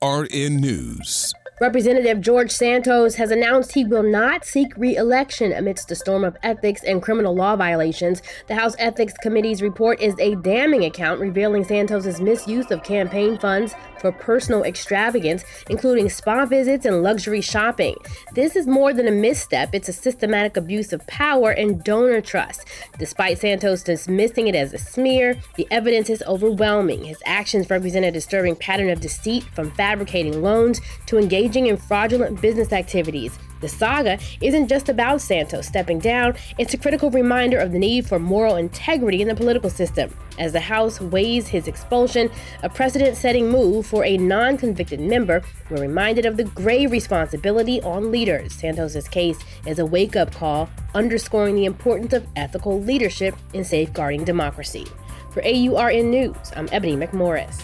AURN News. Representative George Santos has announced he will not seek re election amidst a storm of ethics and criminal law violations. The House Ethics Committee's report is a damning account revealing Santos's misuse of campaign funds for personal extravagance, including spa visits and luxury shopping. This is more than a misstep, it's a systematic abuse of power and donor trust. Despite Santos dismissing it as a smear, the evidence is overwhelming. His actions represent a disturbing pattern of deceit from fabricating loans to engaging engaging in fraudulent business activities. The saga isn't just about Santos stepping down, it's a critical reminder of the need for moral integrity in the political system. As the House weighs his expulsion, a precedent setting move for a non convicted member, we're reminded of the grave responsibility on leaders. Santos's case is a wake up call, underscoring the importance of ethical leadership in safeguarding democracy. For AURN News, I'm Ebony McMorris.